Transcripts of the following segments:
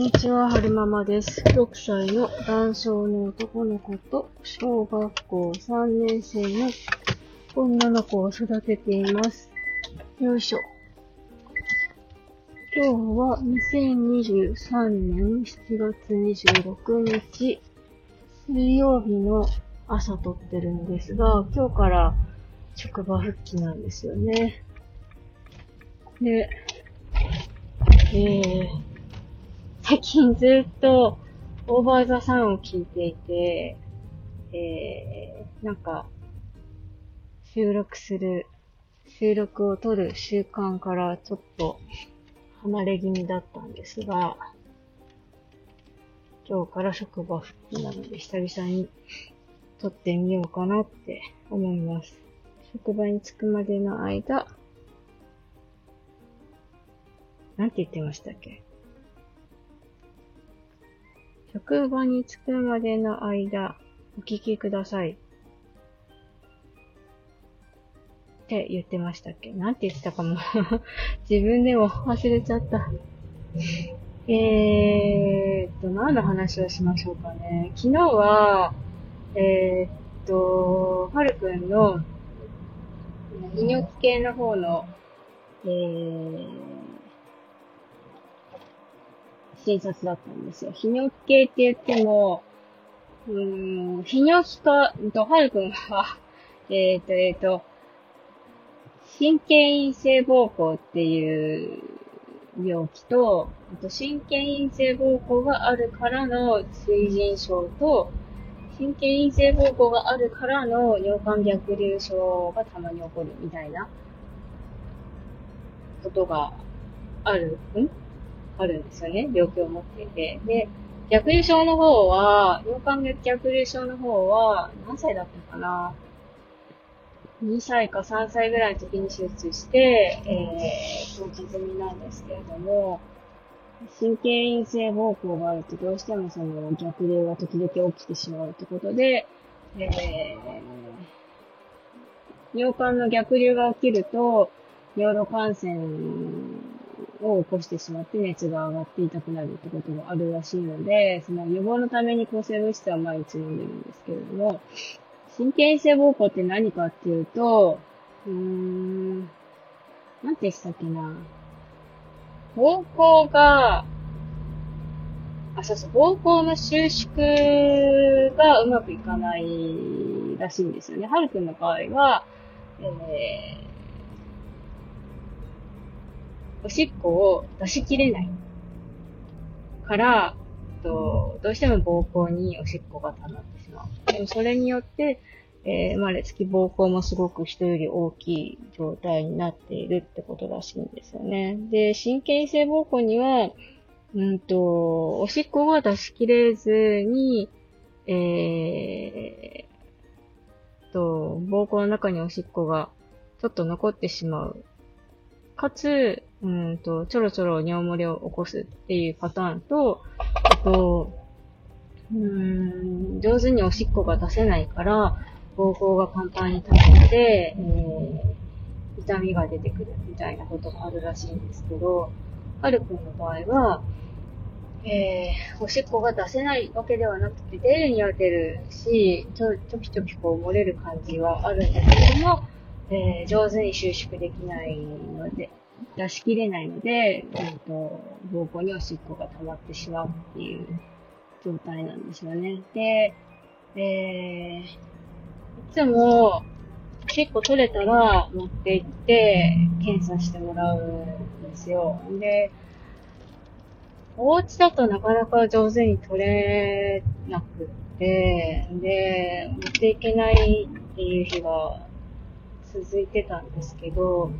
にちは、はるままです。6歳の男性の男の子と、小学校3年生の女の子を育てています。よいしょ。今日は2023年7月26日、水曜日の朝撮ってるんですが、今日から職場復帰なんですよね。で、えー、最近ずっとオーバーザさんを聞いていて、えー、なんか、収録する、収録を撮る習慣からちょっと離れ気味だったんですが、今日から職場復帰なので久々に撮ってみようかなって思います。職場に着くまでの間、なんて言ってましたっけ？職場に着くまでの間、お聞きください。って言ってましたっけ？なんて言ってたかも。自分でも忘れちゃった。えーっと、何の話をしましょうかね。昨日は、えーっと、はるくんの、泌尿器系の方の、えー、診察だったんですよ。泌尿器系って言っても、うーん、泌尿器科、んと、はるくんは、えっ、と、えっ、と、神経陰性膀胱っていう病気と、あと神経陰性膀胱があるからの水腎症と、神経陰性膀胱があるからの尿管逆流症がたまに起こるみたいなことがある、ん？あるんですよね。病気を持っていて。で、逆流症の方は、尿管逆流症の方は、何歳だったかな ?2 歳か3歳ぐらいの時に手術して、えー、放置済みなんですけれども、神経陰性膀胱があるとどうしてもその逆流が時々起きてしまうってことで、えー、尿管の逆流が起きると、尿路感染を起こしてしまって熱が上がって痛くなるってことがあるらしいので、その予防のために抗生物質は毎日飲んでるんですけれども、神経性膀胱って何かっていうと、うーん、なんて言ってたっけな。膀胱が、あ、そうそう、膀胱の収縮がうまくいかないらしいんですよね。はるくんの場合は、えー、おしっこを出し切れないから、とどうしても膀胱におしっこが溜まってしまう。でもそれによって、えー、生まれつき膀胱もすごく人より大きい状態になっているってことらしいんですよね。で、神経性膀胱には、うんと、おしっこが出し切れずに、えー、と、膀胱の中におしっこがちょっと残ってしまう。かつ、うんと、ちょろちょろ尿漏れを起こすっていうパターンと、あと、うん、上手におしっこが出せないから、膀胱がパンパンに溜まって、えー、痛みが出てくるみたいなことがあるらしいんですけど、はるくんの場合は、えー、おしっこが出せないわけではなくて、出るには出るし、ちょ、ちょきちょきこう漏れる感じはあるんだけども、えー、上手に収縮できないので、出し切れないので、えっと、膀胱におしっこが溜まってしまうっていう状態なんですよね。で、えー、いつも、おしっこ取れたら持って行って検査してもらうんですよ。で、お家だとなかなか上手に取れなくって、で、持っていけないっていう日が続いてたんですけど、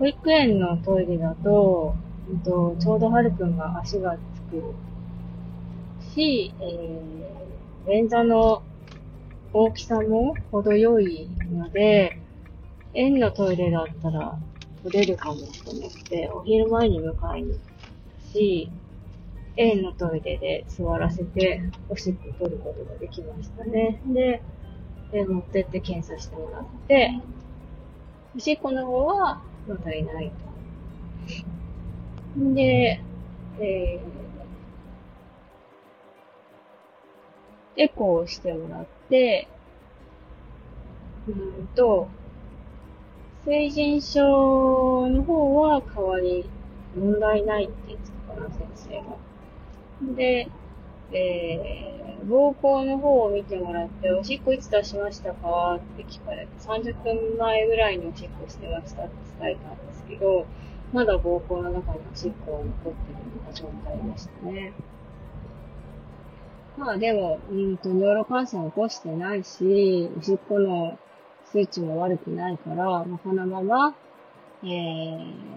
保育園のトイレだと、うんとちょうどはるくんが足がつくし、えー、便座の大きさも程よいので、園のトイレだったら取れるかもと思って、お昼前に迎えに行ったし、園のトイレで座らせて、おしっこ取ることができましたね。で、で持ってって検査してもらって、おしっこの方は、まあ足りないと。で、えー、エコーしてもらって、うんと、成人症の方は変わり、問題ないって言ってたかな、先生が。で、えー、膀胱の方を見てもらって、おしっこいつ出しましたかって聞かれて、30分前ぐらいにおしっこしてましたって伝えたんですけど、まだ膀胱の中におしっこが残っているような状態でしたね。まあでも、うんと、尿路感染起こしてないし、おしっこの数値も悪くないから、まあ、このまま、えー、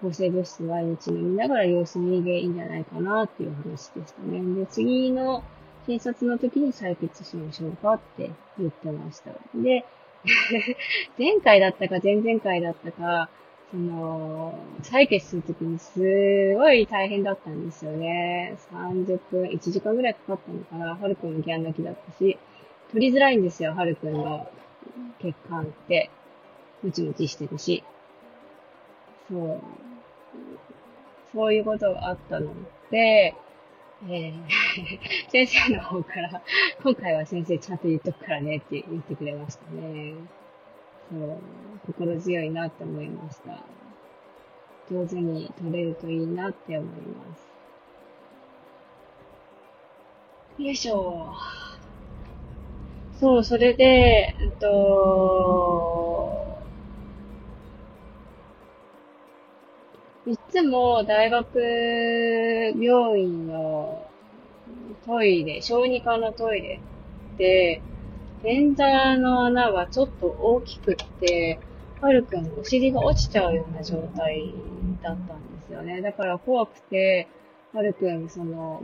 抗生物質毎日飲みながら様子見でいいんじゃないかなっていう話でしたね。で、次の診察の時に採血しましょうかって言ってました。で、前回だったか前々回だったか、その、採血するときにすごい大変だったんですよね。30分、1時間ぐらいかかったのかな。はるくんのギャン泣きだったし、取りづらいんですよ、はるくんの血管って。ムチムチしてるし。そう。そういうことがあったので、えー、先生の方から、今回は先生ちゃんと言っとくからねって言ってくれましたね。そう、心強いなって思いました。上手に取れるといいなって思います。よいしょ。そう、それで、えっと、いつも大学病院のトイレ、小児科のトイレで、便座の穴がちょっと大きくって、はるくんお尻が落ちちゃうような状態だったんですよね。だから怖くて、はるくん、その、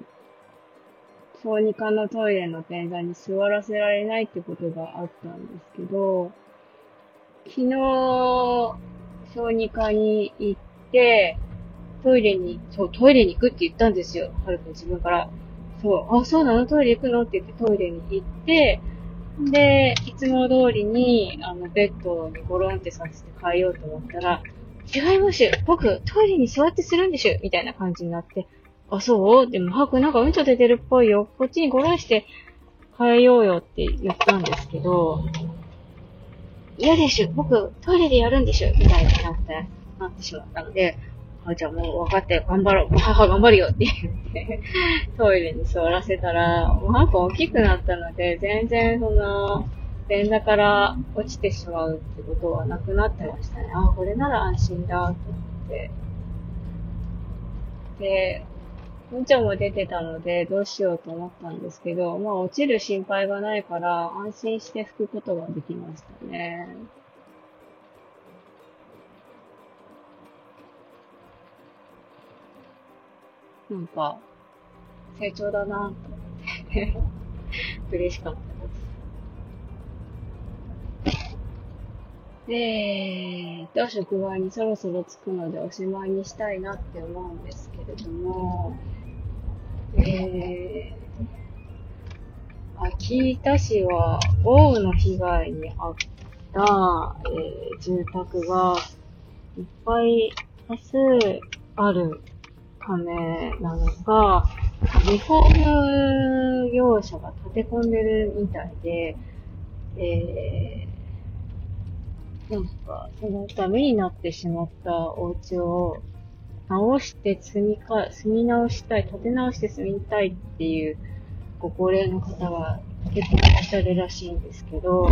小児科のトイレの便座に座らせられないってことがあったんですけど、昨日、小児科に行ってて、トイレに、そう、トイレに行くって言ったんですよ。はるくん自分から。そう、あ、そうなの？トイレ行くの？って言ってトイレに行って、で、いつも通りに、あの、ベッドにゴロンってさせて変えようと思ったら、違います僕、トイレに座ってするんでしょみたいな感じになって、あ、そう？でも、ハクなんかうんちょ出てるっぽいよ。こっちにゴロンして変えようよって言ったんですけど、嫌でしょ僕、トイレでやるんでしょみたいになって、なってしまったので、あ、じゃあもう分かって、頑張ろう。母頑張るよって言って、トイレに座らせたら、もうなんか大きくなったので、全然その、便座から落ちてしまうってことはなくなってましたね。あ、これなら安心だと思って。で、うんちょも出てたのでどうしようと思ったんですけど、まあ落ちる心配がないから安心して拭くことができましたね。なんか、成長だなと思って嬉しかったです。で、と、職場にそろそろ着くのでおしまいにしたいなって思うんですけれども、えー、秋田市は豪雨の被害に遭った、えー、住宅がいっぱい多数あるためなのが、リフォーム業者が立て込んでるみたいで、えー、なんか、そのダメになってしまったお家を直して住みか、住み直したい、建て直して住みたいっていうご高齢の方が結構いらっしゃるらしいんですけど、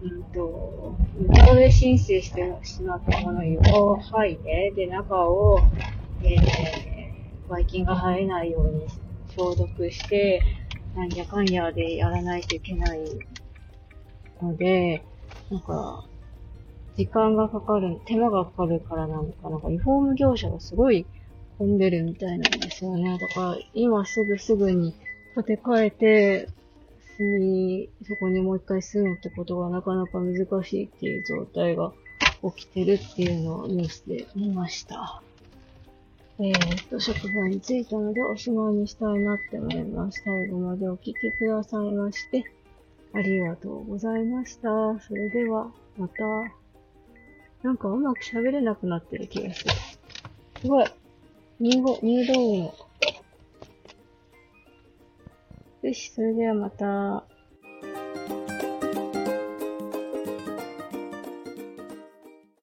うんと、床上浸水してしまったものを剥いで、で、中を、えー、ばい菌が生えないように消毒して、なんやかんやでやらないといけないので、なんか、時間がかかる、手間がかかるからなのか、なんかリフォーム業者がすごい混んでるみたいなんですよね。だから、今すぐすぐに建て替えて、住み、そこにもう一回住むってことがなかなか難しいっていう状態が起きてるっていうのをニュースで見ました。えー、っと、職場に着いたのでおしまいにしたいなって思います。最後までお聞きくださいまして、ありがとうございました。それでは、また。なんかうまく喋れなくなってる気がする。すごい。入道、入道雲。よし、それではまた。